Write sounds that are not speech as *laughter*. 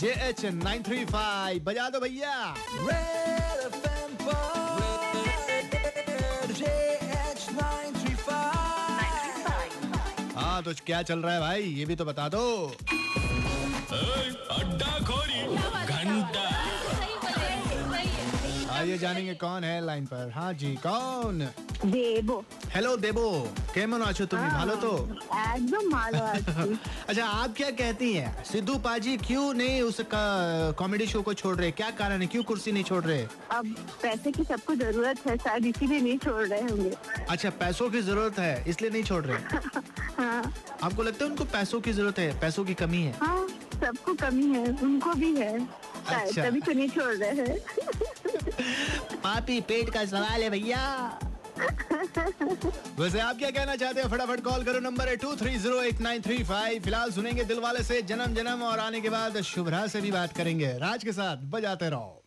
J H nine three five बजा दो भैया। Red FM पर JH935 हाँ तो क्या चल रहा है भाई? ये भी तो बता दो। आइए जानेंगे कौन है लाइन पर हाँ जी कौन দেবো हेलो देबो केमन आछो तुम भालो तो একদম ভালো আছি अच्छा आप क्या कहती हैं सिद्धू पाजी क्यों नहीं उस कॉमेडी शो को छोड़ रहे क्या कारण है क्यों कुर्सी नहीं छोड़ रहे अब पैसे की सबको जरूरत है शायद इसीलिए नहीं छोड़ रहे होंगे अच्छा पैसों की जरूरत है इसलिए नहीं छोड़ रहे *laughs* हाँ आपको लगता है उनको पैसों की जरूरत है पैसों की कमी है हाँ सबको कमी है उनको भी है शायद अच्छा। तभी तो नहीं छोड़ रहे हैं पापी पेट का सवाल है भैया। वैसे आप क्या कहना चाहते हैं? फटाफट कॉल करो, नंबर है two three zero eight nine three five फ़िलहाल सुनेंगे दिल वाले से जन्म जन्म और आने के बाद शुभ्रा से भी बात करेंगे। राज के साथ बजाते रहो।